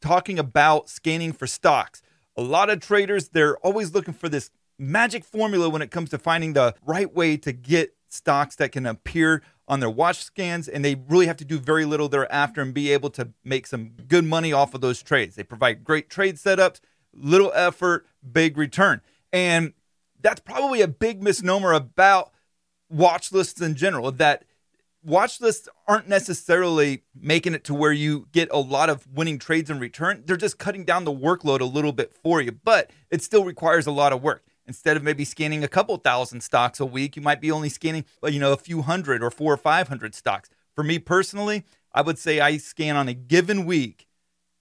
talking about scanning for stocks. A lot of traders, they're always looking for this magic formula when it comes to finding the right way to get stocks that can appear on their watch scans and they really have to do very little thereafter and be able to make some good money off of those trades. They provide great trade setups, little effort, big return. And that's probably a big misnomer about watch lists in general that watch lists aren't necessarily making it to where you get a lot of winning trades in return. They're just cutting down the workload a little bit for you, but it still requires a lot of work. Instead of maybe scanning a couple thousand stocks a week, you might be only scanning, you know, a few hundred or four or 500 stocks. For me personally, I would say I scan on a given week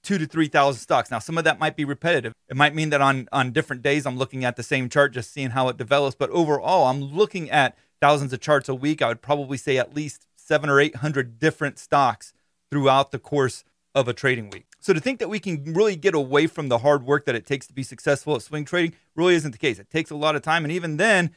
two to 3,000 stocks. Now, some of that might be repetitive. It might mean that on, on different days, I'm looking at the same chart, just seeing how it develops. But overall, I'm looking at thousands of charts a week. I would probably say at least seven or 800 different stocks throughout the course of a trading week. So to think that we can really get away from the hard work that it takes to be successful at swing trading really isn't the case. It takes a lot of time. And even then,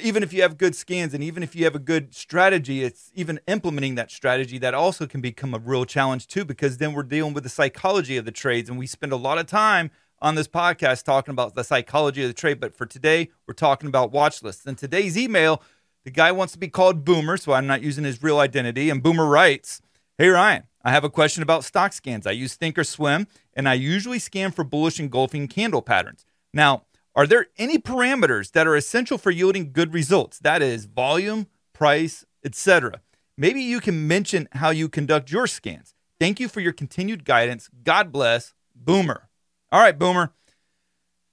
even if you have good scans and even if you have a good strategy, it's even implementing that strategy that also can become a real challenge too, because then we're dealing with the psychology of the trades. And we spend a lot of time on this podcast talking about the psychology of the trade. But for today, we're talking about watch lists. And today's email, the guy wants to be called Boomer, so I'm not using his real identity. And Boomer writes, Hey Ryan, I have a question about stock scans. I use Thinkorswim, and I usually scan for bullish engulfing candle patterns. Now, are there any parameters that are essential for yielding good results? That is volume, price, etc. Maybe you can mention how you conduct your scans. Thank you for your continued guidance. God bless, Boomer. All right, Boomer.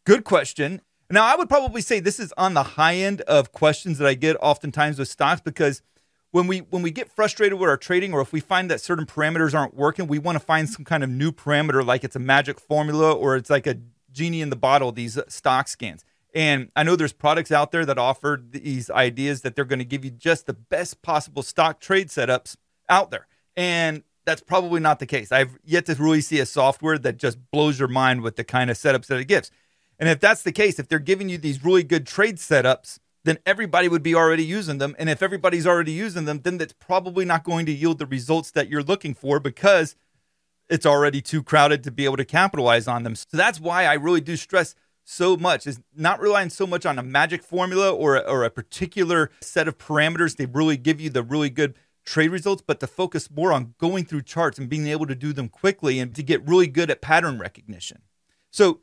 Good question. Now, I would probably say this is on the high end of questions that I get oftentimes with stocks because when we when we get frustrated with our trading or if we find that certain parameters aren't working we want to find some kind of new parameter like it's a magic formula or it's like a genie in the bottle these uh, stock scans. And i know there's products out there that offer these ideas that they're going to give you just the best possible stock trade setups out there. And that's probably not the case. I've yet to really see a software that just blows your mind with the kind of setups that it gives and if that's the case if they're giving you these really good trade setups then everybody would be already using them. And if everybody's already using them, then that's probably not going to yield the results that you're looking for because it's already too crowded to be able to capitalize on them. So that's why I really do stress so much is not relying so much on a magic formula or a, or a particular set of parameters they really give you the really good trade results, but to focus more on going through charts and being able to do them quickly and to get really good at pattern recognition. So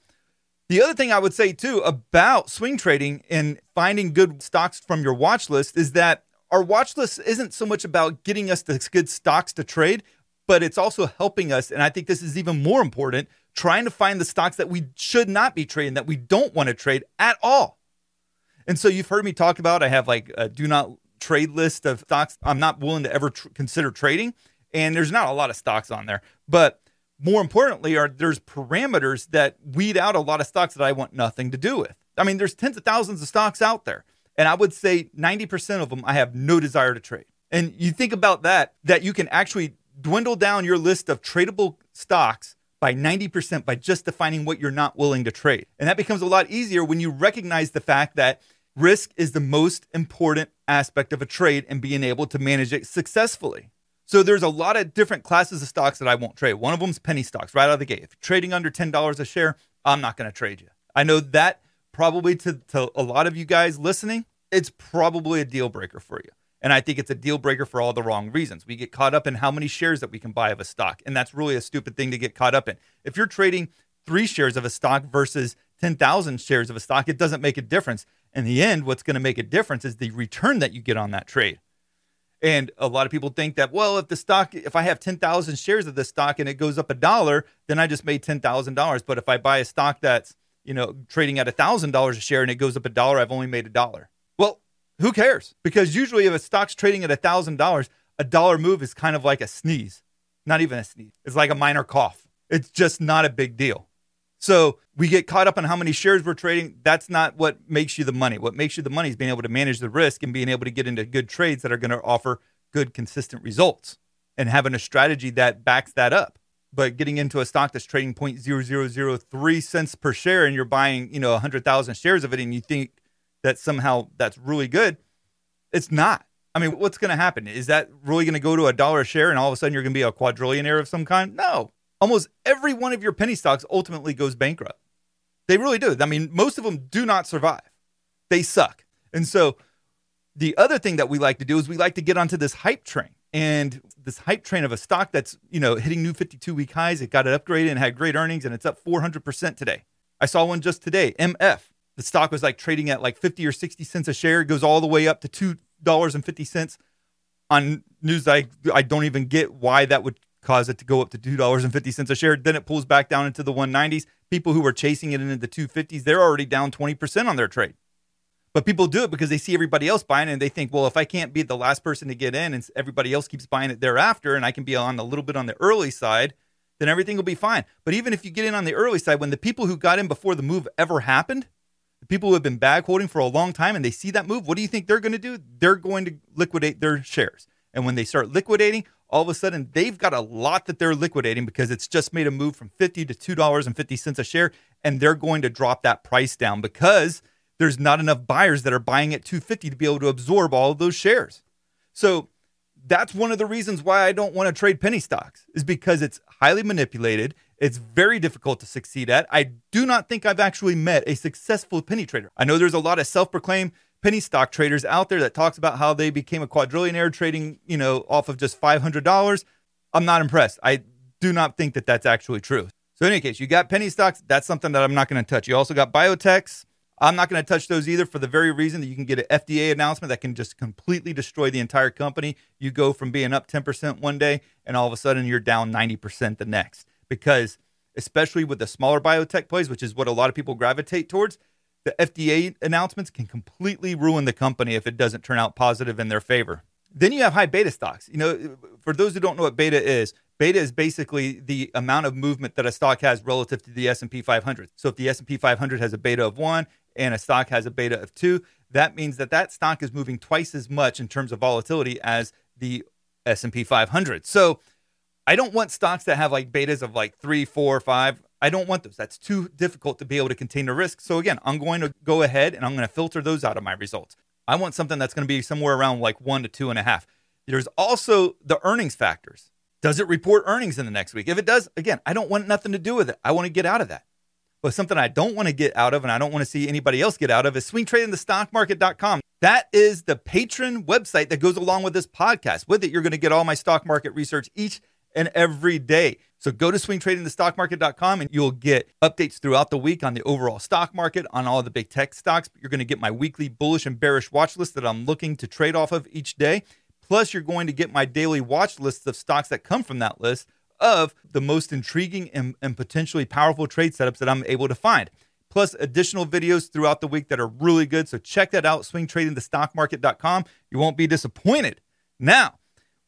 the other thing I would say too about swing trading and finding good stocks from your watch list is that our watch list isn't so much about getting us the good stocks to trade, but it's also helping us. And I think this is even more important trying to find the stocks that we should not be trading, that we don't want to trade at all. And so you've heard me talk about I have like a do not trade list of stocks I'm not willing to ever tr- consider trading. And there's not a lot of stocks on there, but more importantly, are there's parameters that weed out a lot of stocks that I want nothing to do with. I mean, there's tens of thousands of stocks out there, and I would say 90% of them I have no desire to trade. And you think about that, that you can actually dwindle down your list of tradable stocks by 90% by just defining what you're not willing to trade. And that becomes a lot easier when you recognize the fact that risk is the most important aspect of a trade and being able to manage it successfully. So there's a lot of different classes of stocks that I won't trade. One of them is penny stocks right out of the gate. If you're trading under $10 a share, I'm not going to trade you. I know that probably to, to a lot of you guys listening, it's probably a deal breaker for you. And I think it's a deal breaker for all the wrong reasons. We get caught up in how many shares that we can buy of a stock. And that's really a stupid thing to get caught up in. If you're trading three shares of a stock versus 10,000 shares of a stock, it doesn't make a difference. In the end, what's going to make a difference is the return that you get on that trade. And a lot of people think that, well, if the stock, if I have 10,000 shares of this stock and it goes up a dollar, then I just made $10,000. But if I buy a stock that's, you know, trading at $1,000 a share and it goes up a dollar, I've only made a dollar. Well, who cares? Because usually if a stock's trading at $1,000, a dollar move is kind of like a sneeze. Not even a sneeze. It's like a minor cough. It's just not a big deal. So we get caught up on how many shares we're trading. That's not what makes you the money. What makes you the money is being able to manage the risk and being able to get into good trades that are going to offer good, consistent results and having a strategy that backs that up. But getting into a stock that's trading 0.0003 cents per share and you're buying, you know, 100,000 shares of it and you think that somehow that's really good, it's not. I mean, what's going to happen? Is that really going to go to a dollar a share and all of a sudden you're going to be a quadrillionaire of some kind? No almost every one of your penny stocks ultimately goes bankrupt. They really do. I mean, most of them do not survive. They suck. And so the other thing that we like to do is we like to get onto this hype train. And this hype train of a stock that's, you know, hitting new 52 week highs, it got it upgraded and had great earnings and it's up 400% today. I saw one just today, MF. The stock was like trading at like 50 or 60 cents a share. It goes all the way up to $2.50 on news I I don't even get why that would cause it to go up to $2.50 a share. Then it pulls back down into the 190s. People who were chasing it into the 250s, they're already down 20% on their trade. But people do it because they see everybody else buying it and they think, well, if I can't be the last person to get in and everybody else keeps buying it thereafter and I can be on a little bit on the early side, then everything will be fine. But even if you get in on the early side, when the people who got in before the move ever happened, the people who have been bag holding for a long time and they see that move, what do you think they're going to do? They're going to liquidate their shares. And when they start liquidating, all of a sudden they've got a lot that they're liquidating because it's just made a move from 50 to $2.50 a share and they're going to drop that price down because there's not enough buyers that are buying at 250 to be able to absorb all of those shares. So that's one of the reasons why I don't want to trade penny stocks is because it's highly manipulated. It's very difficult to succeed at. I do not think I've actually met a successful penny trader. I know there's a lot of self-proclaimed penny stock traders out there that talks about how they became a quadrillionaire trading, you know, off of just $500. I'm not impressed. I do not think that that's actually true. So, in any case, you got penny stocks. That's something that I'm not going to touch. You also got biotechs. I'm not going to touch those either for the very reason that you can get an FDA announcement that can just completely destroy the entire company. You go from being up 10% one day and all of a sudden you're down 90% the next. Because, especially with the smaller biotech plays, which is what a lot of people gravitate towards, the FDA announcements can completely ruin the company if it doesn't turn out positive in their favor. Then you have high beta stocks. You know, for those who don't know what beta is, beta is basically the amount of movement that a stock has relative to the S&P 500. So if the S&P 500 has a beta of 1 and a stock has a beta of 2, that means that that stock is moving twice as much in terms of volatility as the S&P 500. So I don't want stocks that have like betas of like 3, 4, 5. I don't want those. That's too difficult to be able to contain the risk. So again, I'm going to go ahead and I'm going to filter those out of my results. I want something that's going to be somewhere around like one to two and a half. There's also the earnings factors. Does it report earnings in the next week? If it does, again, I don't want nothing to do with it. I want to get out of that. But something I don't want to get out of and I don't want to see anybody else get out of is swingtradingthestockmarket.com. That is the Patreon website that goes along with this podcast. With it, you're going to get all my stock market research each and every day. So go to swingtradingthestockmarket.com and you'll get updates throughout the week on the overall stock market, on all the big tech stocks. But You're going to get my weekly bullish and bearish watch list that I'm looking to trade off of each day. Plus, you're going to get my daily watch lists of stocks that come from that list of the most intriguing and, and potentially powerful trade setups that I'm able to find. Plus, additional videos throughout the week that are really good. So check that out, swingtradingthestockmarket.com. You won't be disappointed. Now,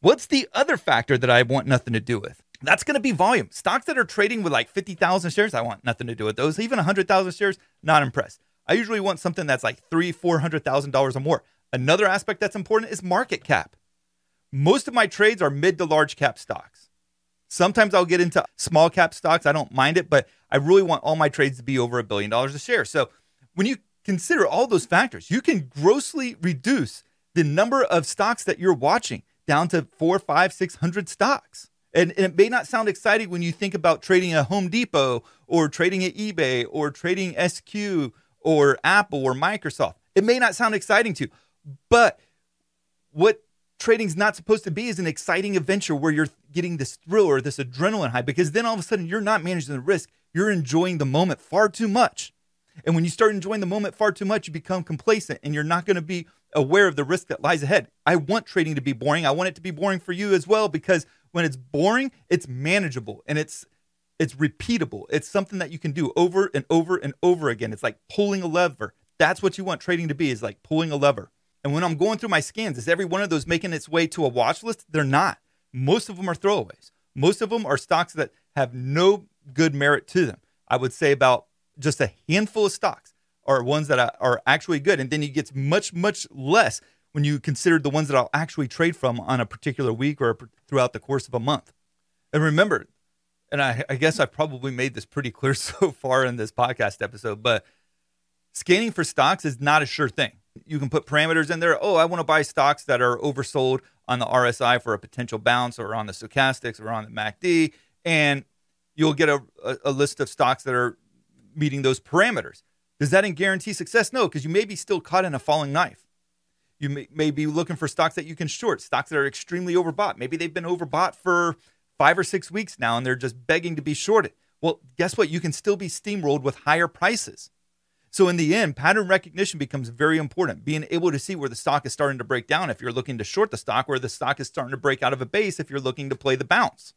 What's the other factor that I want nothing to do with? That's going to be volume. Stocks that are trading with like 50,000 shares, I want nothing to do with those. Even 100,000 shares, not impressed. I usually want something that's like three, four hundred thousand dollars or more. Another aspect that's important is market cap. Most of my trades are mid to large cap stocks. Sometimes I'll get into small cap stocks. I don't mind it, but I really want all my trades to be over a billion dollars a share. So when you consider all those factors, you can grossly reduce the number of stocks that you're watching down to four, five, six hundred stocks. And, and, it may not sound exciting when you think about trading at Home Depot or trading at eBay or trading SQ or Apple or Microsoft. It may not sound exciting to you, but what trading's not supposed to be is an exciting adventure where you're getting this thrill or this adrenaline high because then all of a sudden you're not managing the risk. You're enjoying the moment far too much. And when you start enjoying the moment far too much, you become complacent and you're not going to be aware of the risk that lies ahead. I want trading to be boring. I want it to be boring for you as well because when it's boring, it's manageable and it's it's repeatable. It's something that you can do over and over and over again. It's like pulling a lever. That's what you want trading to be is like pulling a lever. And when I'm going through my scans, is every one of those making its way to a watch list? They're not. Most of them are throwaways. Most of them are stocks that have no good merit to them. I would say about just a handful of stocks are ones that are actually good. And then you get much, much less when you consider the ones that I'll actually trade from on a particular week or throughout the course of a month. And remember, and I, I guess I probably made this pretty clear so far in this podcast episode, but scanning for stocks is not a sure thing. You can put parameters in there. Oh, I want to buy stocks that are oversold on the RSI for a potential bounce or on the stochastics or on the MACD. And you'll get a, a, a list of stocks that are meeting those parameters. Does that guarantee success? No, because you may be still caught in a falling knife. You may, may, be looking for stocks that you can short, stocks that are extremely overbought. Maybe they've been overbought for five or six weeks now and they're just begging to be shorted. Well, guess what? You can still be steamrolled with higher prices. So, in the end, pattern recognition becomes very important. Being able to see where the stock is starting to break down if you're looking to short the stock, where the stock is starting to break out of a base if you're looking to play the bounce.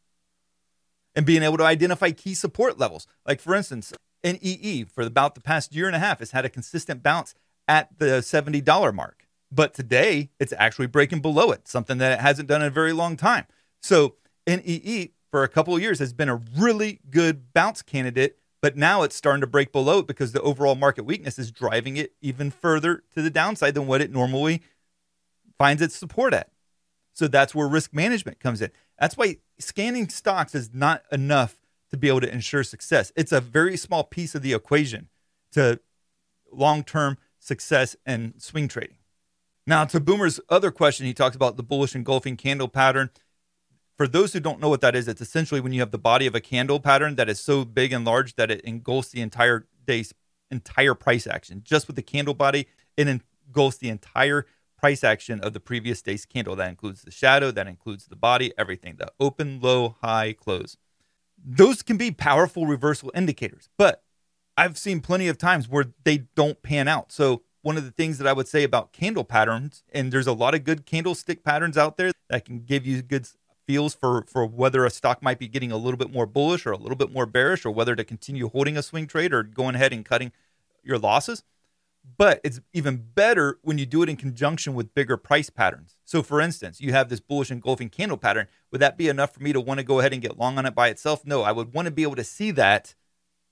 And being able to identify key support levels. Like, for instance, NEE for about the past year and a half has had a consistent bounce at the $70 mark. But today, it's actually breaking below it, something that it hasn't done in a very long time. So, NEE for a couple of years has been a really good bounce candidate but now it's starting to break below it because the overall market weakness is driving it even further to the downside than what it normally finds its support at. So that's where risk management comes in. That's why scanning stocks is not enough to be able to ensure success. It's a very small piece of the equation to long term success and swing trading. Now, to Boomer's other question, he talks about the bullish engulfing candle pattern for those who don't know what that is, it's essentially when you have the body of a candle pattern that is so big and large that it engulfs the entire day's entire price action. Just with the candle body, it engulfs the entire price action of the previous day's candle. That includes the shadow, that includes the body, everything the open, low, high, close. Those can be powerful reversal indicators, but I've seen plenty of times where they don't pan out. So, one of the things that I would say about candle patterns, and there's a lot of good candlestick patterns out there that can give you good feels for for whether a stock might be getting a little bit more bullish or a little bit more bearish or whether to continue holding a swing trade or going ahead and cutting your losses. But it's even better when you do it in conjunction with bigger price patterns. So, for instance, you have this bullish engulfing candle pattern. Would that be enough for me to want to go ahead and get long on it by itself? No, I would want to be able to see that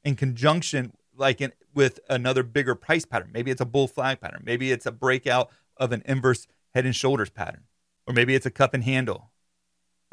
in conjunction, like in, with another bigger price pattern. Maybe it's a bull flag pattern. Maybe it's a breakout of an inverse head and shoulders pattern. Or maybe it's a cup and handle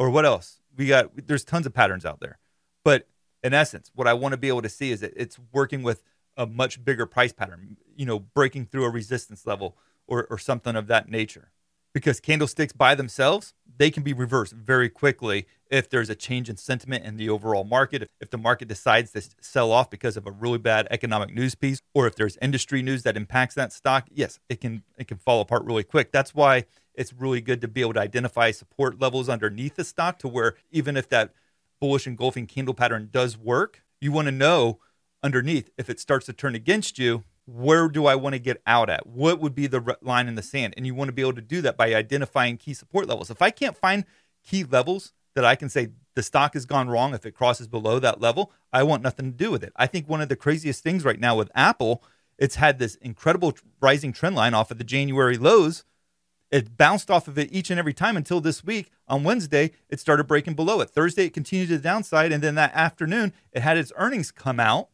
or what else? We got there's tons of patterns out there. But in essence, what I want to be able to see is that it's working with a much bigger price pattern, you know, breaking through a resistance level or, or something of that nature. Because candlesticks by themselves, they can be reversed very quickly if there's a change in sentiment in the overall market. If the market decides to sell off because of a really bad economic news piece, or if there's industry news that impacts that stock, yes, it can it can fall apart really quick. That's why it's really good to be able to identify support levels underneath the stock to where even if that bullish engulfing candle pattern does work, you want to know underneath if it starts to turn against you, where do I want to get out at? What would be the line in the sand? And you want to be able to do that by identifying key support levels. If I can't find key levels that I can say the stock has gone wrong if it crosses below that level, I want nothing to do with it. I think one of the craziest things right now with Apple, it's had this incredible rising trend line off of the January lows it bounced off of it each and every time until this week. On Wednesday, it started breaking below it. Thursday, it continued to the downside. And then that afternoon, it had its earnings come out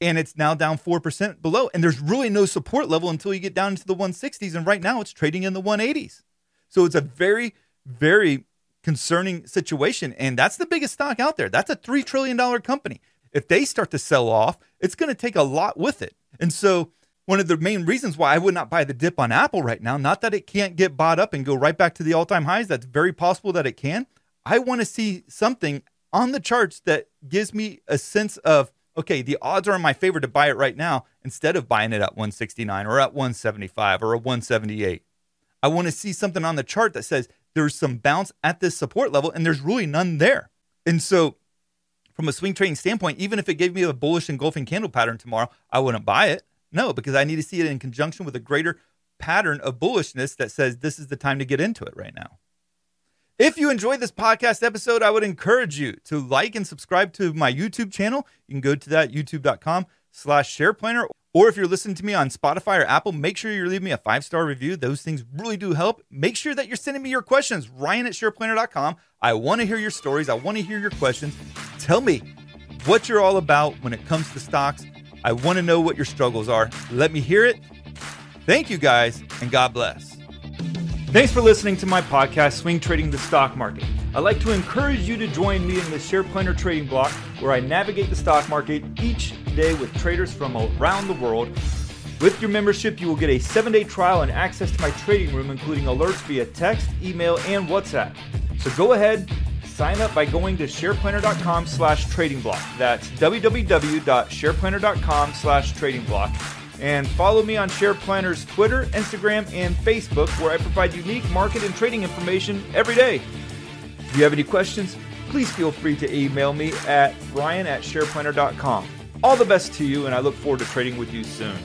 and it's now down 4% below. And there's really no support level until you get down into the 160s. And right now, it's trading in the 180s. So it's a very, very concerning situation. And that's the biggest stock out there. That's a $3 trillion company. If they start to sell off, it's going to take a lot with it. And so one of the main reasons why I would not buy the dip on Apple right now. Not that it can't get bought up and go right back to the all time highs. That's very possible that it can. I want to see something on the charts that gives me a sense of, okay, the odds are in my favor to buy it right now instead of buying it at 169 or at 175 or a 178. I want to see something on the chart that says there's some bounce at this support level and there's really none there. And so, from a swing trading standpoint, even if it gave me a bullish engulfing candle pattern tomorrow, I wouldn't buy it. No, because I need to see it in conjunction with a greater pattern of bullishness that says this is the time to get into it right now. If you enjoyed this podcast episode, I would encourage you to like and subscribe to my YouTube channel. You can go to that youtube.com slash shareplanner. Or if you're listening to me on Spotify or Apple, make sure you're leaving me a five-star review. Those things really do help. Make sure that you're sending me your questions. Ryan at shareplanner.com. I want to hear your stories. I want to hear your questions. Tell me what you're all about when it comes to stocks. I want to know what your struggles are. Let me hear it. Thank you guys, and God bless. Thanks for listening to my podcast, Swing Trading the Stock Market. I'd like to encourage you to join me in the Share Planner Trading Block, where I navigate the stock market each day with traders from around the world. With your membership, you will get a seven day trial and access to my trading room, including alerts via text, email, and WhatsApp. So go ahead, sign up by going to shareplanner.com slash trading block. That's www.shareplanner.com slash trading block. And follow me on SharePlanner's Twitter, Instagram, and Facebook, where I provide unique market and trading information every day. If you have any questions, please feel free to email me at brian at shareplanner.com. All the best to you, and I look forward to trading with you soon.